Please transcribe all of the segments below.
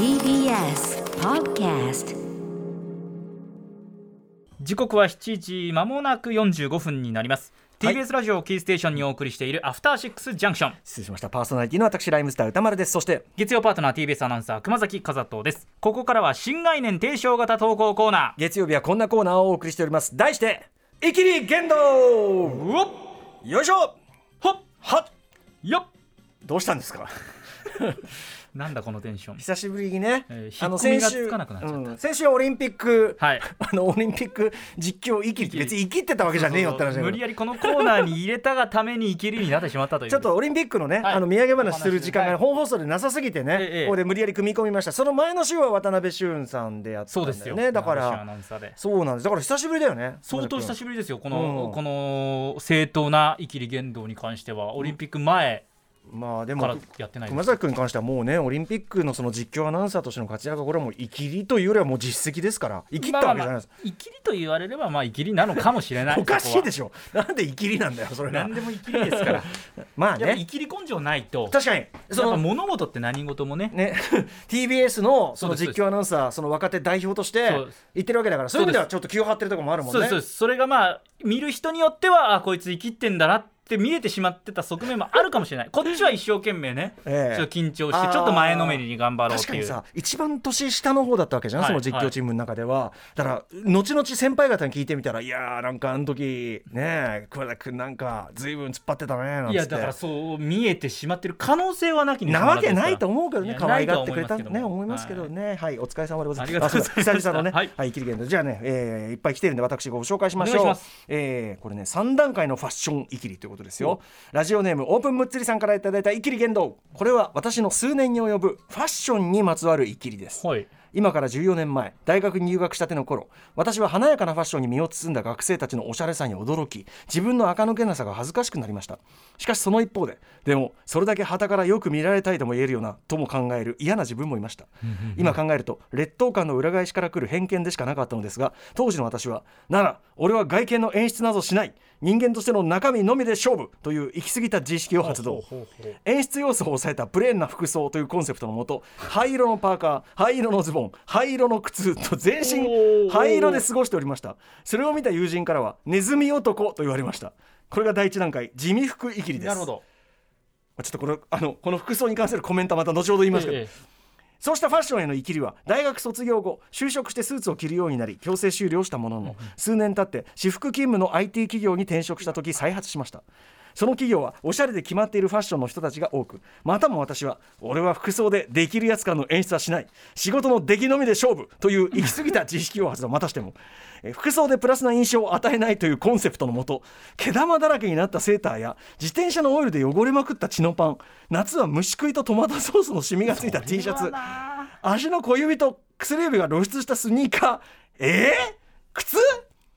TBS Podcast 時刻は7時まもなく45分になります。はい。TBS ラジオをキーステーションにお送りしているアフターシックスジャンクション失礼しました。パーソナリティの私ライムスター歌丸です。そして月曜パートナー TBS アナウンサー熊崎和人です。ここからは新概念提唱型投稿コーナ月曜日はこんなコーナーをお送りしております。題して「イキリ言動。ーうおっ」よいしょ。ほっ。はっ。よっ。どうしたんですか？なんだこのテンション。久しぶりにね、えー引っ込みがつかなくなっちゃった。うん先週はオリンピック、はい。あのオリンピック実況イキリって別にイキってたわけじゃねえよって話無理やりこのコーナーに入れたがためにいけるようになってしまったという。ちょっとオリンピックのね、はい。あの土産話する時間がはい。本放送でなさすぎてね、ええここで無理やり組み込みました。その前の週は渡辺俊さんでやったんだよね。そうですよ。だかアらそうなんです。だから久しぶりだよね。相当久しぶりですよ。この、うん。この正当なイキリ言動に関しては。オリンピック前まあでも熊崎君に関してはもうねオリンピックのその実況アナウンサーとしての活躍はこれはもうイキリというよりはもう実績ですから生きったわけじゃないです、まあまあまあイキリと言われればまあイキリなのかもしれない おかしいでししょ。なんでイキリなんだよそれが何でもイキリですから。まあね。キリ根性ないと。確かに。そそのの物事って何事もね。ね TBS のその実況アナウンサーその若手代表として言ってるわけだからそういう意味ではちょっと気を張ってるところもあるもんね。それがまあ見る人によってはあこいつ生きってんだなって見えてしまってた側面もあるかもしれない。こっちは一生懸命ね、ええ。ちょっと緊張してちょっと前のめりに頑張ろうっていう。確かにさ一番年下の方だったわけじゃん、はいその実況チームの中では、だから後々先輩方に聞いてみたらいやーなんかあの時ねえ桑田君なんか随分突っ張ってたねなんて。いやだからそう見えてしまってる可能性はなきにしなわけないと思うけどね可愛がってくれたねは思いますけども。思いはい、お疲れ様でございます。ありがとうございましたあそうだ久々のねはい。はい、キリゲンドじゃあね、えーいっぱい来てるんで私ご紹介しましょう。えーこれね3段階のファッションイキリということですよ。ラジオネームオープンムッツリさんからいただいたイキリ言動。これは私の数年に及ぶファッションにまつわるイキリです。はい。今から14年前大学に入学したての頃私は華やかなファッションに身を包んだ学生たちのおしゃれさに驚き自分の垢抜けなさが恥ずかしくなりました。しかしその一方ででもそれだけ旗からよく見られたいとも言えるようなとも考える嫌な自分もいました。今考えると劣等感の裏返しから来る偏見でしかなかったのですが当時の私はなら俺は外見の演出などしない人間としての中身のみで勝負という行き過ぎた自意識を発動。演出要素を抑えたプレーンな服装というコンセプトのもと灰色のパーカー灰色のズボン灰色の靴と全お身ー。灰色で過ごしておりました。それを見た友人からはネズミ男と言われました。これが第一段階地味服イキリですなるほど。ちょっとこのあのこの服装に関するコメントはまた後ほど言いますけど、ええ。そうしたファッションへの生きりは大学卒業後就職してスーツを着るようになり強制終了したものの数年経って私服勤務の IT 企業に転職した時再発しましたその企業はおしゃれで決まっているファッションの人たちが多くまたも私は俺は服装でできるやつ感の演出はしない。仕事の出来のみで勝負という行き過ぎた自意識を発動またしても。えー服装でプラスな印象を与えないというコンセプトのもと毛玉だらけになったセーターや自転車のオイルで汚れまくった血のパン夏は虫食いとトマトソースのシミがついた T シャツ足の小指と薬指が露出したスニーカー。えー、靴？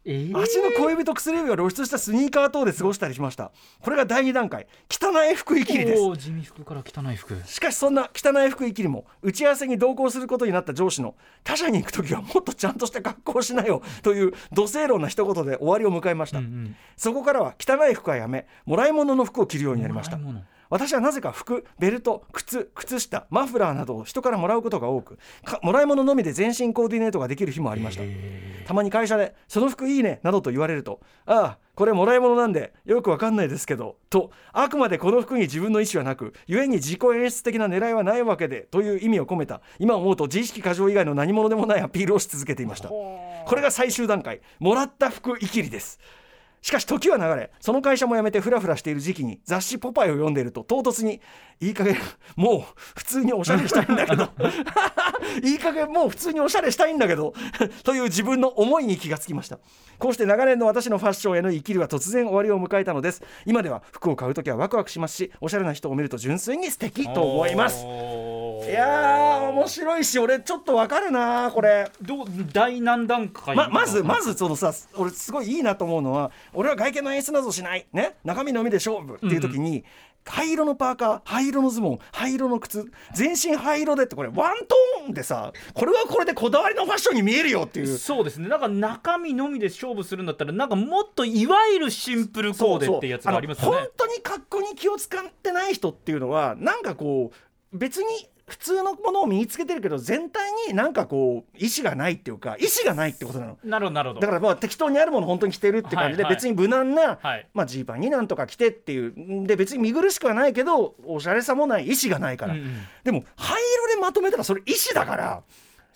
ええ足の小指と薬指が露出したスニーカー等で過ごしたりしました。これが第2段階。汚い服イキリです。地味服から汚い服。しかしそんな汚い服イキリも打ち合わせに同行することになった上司の他社に行く時はもっとちゃんとした格好をしなよという土星論な一言で終わりを迎えました、うんうん。そこからは汚い服はやめもらい物の服を着るようになりました私はなぜか服ベルト靴靴下マフラーなどを人からもらうことが多くかもらい物のみで全身コーディネートができる日もありました。たまに会社で「その服いいね」などと言われると「ああこれもらい物なんでよくわかんないですけど」とあくまでこの服に自分の意思はなく故に自己演出的な狙いはないわけでという意味を込めた今思うと自意識過剰以外の何者でもないアピールをし続けていました。これが最終段階。もらった服イキリですしかし時は流れその会社も辞めてフラフラしている時期に雑誌「ポパイ」を読んでいると唐突に「いい加減もう普通におしゃれしたいんだけど いい加減もう普通におしゃれしたいんだけど という自分の思いに気がつきました。こうして長年の私のファッションへの生きるは突然終わりを迎えたのです。今では服を買う時はワクワクしますしおしゃれな人を見ると純粋に素敵と思います。いやー面白いし俺ちょっとわかるなこれ。どう第何段階ままずまずそのさ俺すごいいいなと思うのは俺は外見の演出などしない。ね？中身のみで勝負っていう時に、灰色のパーカー灰色のズボン灰色の靴全身灰色でってこれワントーンでさこれはこれでこだわりのファッションに見えるよっていう。そうですね。なんか中身のみで勝負するんだったらなんかもっといわゆるシンプルコーデっていう。やつがありますよね。あの本当に格好に気を使ってない人っていうのはなんかこう別に普通のものを身につけてるけど全体になんかこう意思がないっていうか意思がないってことなの。なるほどなるほど。だからまあ適当にあるもの本当に着てるって感じで、はいはい。別に無難な、はい。まあ、ジーパンになんとか着てっていうんで別に見苦しくはないけどおしゃれさもない意思がないから、うんうん。でも灰色でまとめたらそれ意思だから。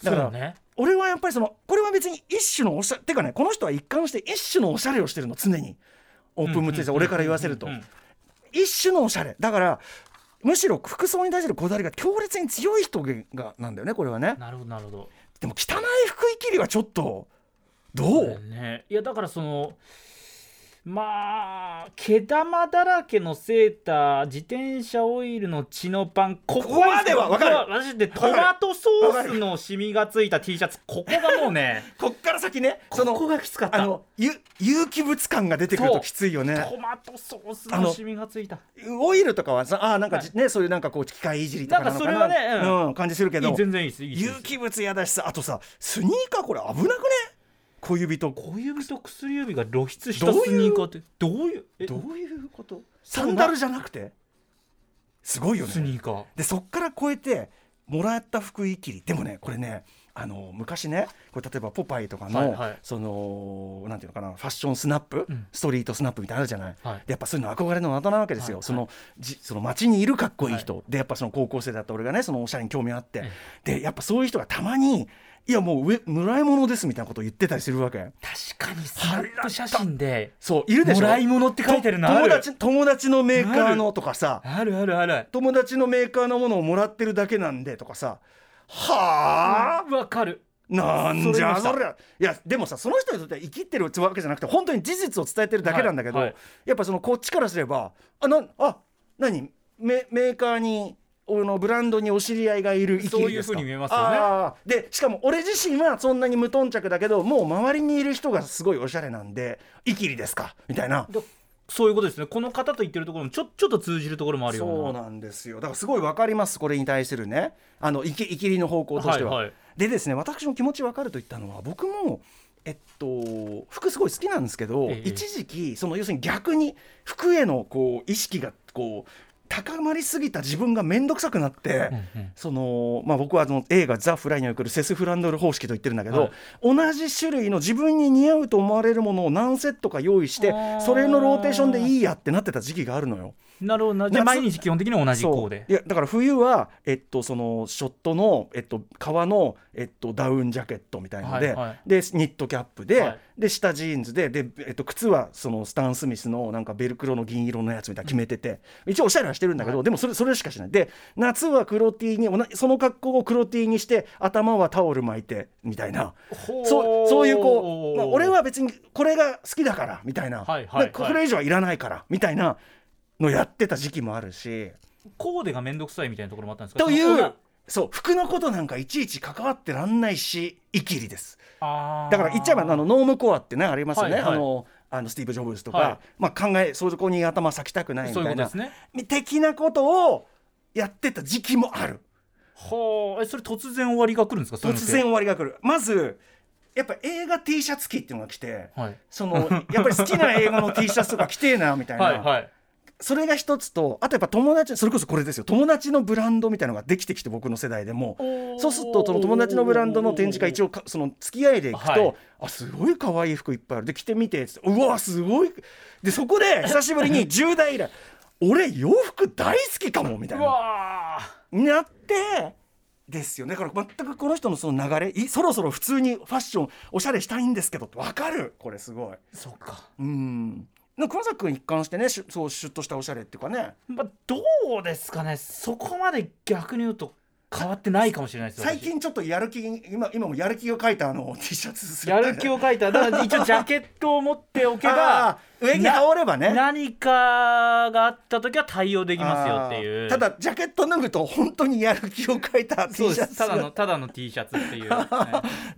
だからね。俺はやっぱりそのこれは別に一種のおしゃれてかねこの人は一貫して一種のおしゃれをしてるの常に。オープンムーツで俺から言わせるとうんうんうん。一種のおしゃれ。だからむしろ服装に対するこだわりが強烈に強い人がなんだよねこれはね。なるほどなるほど。でも汚い服いきりはちょっとどう、ね。いやだからそのまあ毛玉だらけのセーター自転車オイルの血のパンこここまではわかる。マジでトマトソースのシミがついた T シャツここがもうね こっから先ねそのここがきつかった。あのゆ有機物感が出てくるときついよね。トマトソースあののシミがついた。オイルとかはさあーなんかじ、ねそういうなんかこう機械いじりとかなのかななんかそれはねうん、感じするけど。いい全然いいです有機物嫌だしさあとさスニーカーこれ危なくね？小指と小指と薬指が露出したスニーカーって。どういうえ？どういうこと？サンダルじゃなくて？すごいよね。スニーカー。でそっから超えてもらった服いきり。でもねこれねあの昔ねこれ例えば「ポパイ」とかの、はいはい。そのなんていうのかなファッションスナップ、うん。ストリートスナップみたいなのあるじゃない、はい。でやっぱそういうの憧れの的なわけですよ、はい。そのじその街にいるかっこいい人、でやっぱその高校生だった俺がねそのおしゃれに興味あって、でやっぱそういう人がたまにいやもう上もらい物ですみたいなことを言ってたりするわけ。確かにスナップ写真でそういるでしょ？もらい物って書いてるの友達友達のメーカーのとかさあるあるある友達のメーカーのものをもらってるだけなんでとかさ。はあ、わかる。なんじゃそれいやでもさその人にとっては生きってるわけじゃなくて本当に事実を伝えてるだけなんだけど、はい。はいやっぱそのこっちからすればあなあ何？メメーカーに俺のブランドにお知り合いがいるそういう風に見えますよね。でしかも俺自身はそんなに無頓着だけどもう周りにいる人がすごいおしゃれなんで生きりですか？みたいな。だそういうことですね。この方と言ってるところもちょちょっと通じるところもあるよそううななんですよ。だからすごい分かりますこれに対するね。あのいきいきりの方向としては。はいはい。でですね私の気持ち分かると言ったのは僕もえっと服すごい好きなんですけど、ええ。一時期その要するに逆に服へのこう意識がこう高まりすぎた自分が面倒くさくなって、うんうん。そのまあ、僕はあの映画「ザ・フライ」におけるセス・フランドル方式と言ってるんだけど、はい。同じ種類の自分に似合うと思われるものを何セットか用意してそれのローテーションでいいやってなってた時期があるのよ。なるほどな。じゃあ毎日基本的に同じいやだから冬は、えっと、そのショットの、えっと、革の、えっと、ダウンジャケットみたいので,、はいはい。でニットキャップで,、はい。で下ジーンズでで、えっと、靴はそのスタン・スミスのなんかベルクロの銀色のやつみたいなの決めてて、一応おしゃれはしてるんだけど、はい。でもそれそれしかしない。で夏は黒 T にその格好を黒 T にして頭はタオル巻いてみたいな。そうそういうこう、まあ、俺は別にこれが好きだからみたいな、はいはいはい。でこれ以上はいらないからみたいなのやってた時期もあるし。コーデが面倒くさいみたいなところもあったんですか？というそう服のことなんかいちいち関わってらんないしイキリです。だから言っちゃえばあのノームコアってねありますよね、はいはい。あのあのスティーブ・ジョブズとか、はい。まあ、考えそこに頭割きたくないみたいな。うね。的なことをやってた時期もある。はあ。えそれ突然終わりが来るんですか？突然終わりが来る。まずやっぱ映画 T シャツ着っていうのが来てはい。そのやっぱり好きな映画の T シャツとか着てえなみたいな、はいはいそれが一つとあとやっぱ友達それこそこれですよ。友達のブランドみたいなのができてきて僕の世代でも。そうするとその友達のブランドの展示会一応かその付き合いで行くと、はい。あすごい可愛い服いっぱいある。で着てみてうわすごい。でそこで久しぶりに 10代以来俺洋服大好きかもみたいうななってですよね。だから全くこの人のその流れいそろそろ普通にファッションおしゃれしたいんですけどって分かる。これすごい。そっか。うん熊崎君一貫してねそうシュッとしたおしゃれっていうかね。まあどうですかね。そこまで逆に言うと変わってないかもしれないですよ最近ちょっとやる気今今もやる気を書いたあの T シャツ私やる気を書いた。だから一応ジャケットを持っておけ あばー上に羽織ればね。何かがあった時は対応できますよっていう。ただジャケット脱ぐと本当にやる気を書いた T シャツ。ただのただの T シャツっていう、ね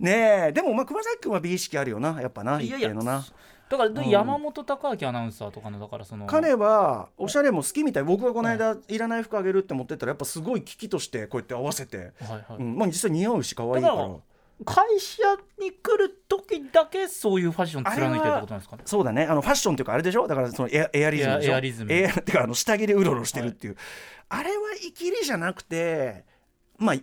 ねえ。でもまあ熊崎君は美意識あるよな。やっぱな一いやいや定のなだからうん。山本隆明アナウンサーとかのだからその彼はおしゃれも好きみたい。僕がこの間いらない服あげるって持ってったらやっぱすごい危機としてこうやって合わせて、はいはい。うん。まあ実際似合うし可愛いから。だから会社に来る時だけそういうファッション貫いてるってことなんですかね？そうだね。あのファッションっていうかあれでしょ？だからそのエアエアリズムでしょ？エアリズム。エアっていうかあの下着でうろうろしてるっていう、あれはイキリじゃなくてまあ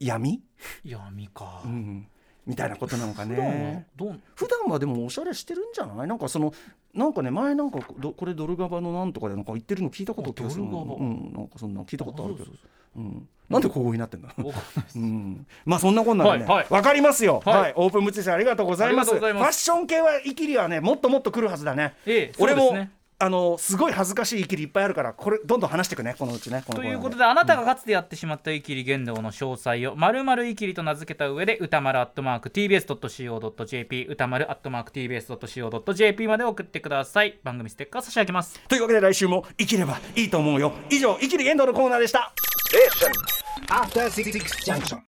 闇、闇か、うん、みたいなことなのか普段はねどう？普段はでもおしゃれしてるんじゃない？なんかそのなんかね前なんかどこれドルガバのなんとかでなんか言ってるの聞いたことあドルガバうんなんかそんなの聞いたことあるけど。そうん、なんでここになってんだそう？んまあそんなこんなでね、はいはい。わかりますよ、はい。はい、オープンブチさんありがとうございます。ファッション系はイキリはねもっともっと来るはずだね。ええ俺も、そうですねあのすごい恥ずかしいイキリいっぱいあるからこれどんどん話していくねこのうちねこということであなたがかつてやってしまったイキリ言動の詳細をまるまるイキリと名付けた上で歌丸アットマーク TBS.CO.JP 歌丸アットマーク TBS.CO.JP まで送ってください。番組ステッカー差し上げます。というわけで来週も生きればいいと思うよ以上イキリ言動のコーナーでした。After Six Junction.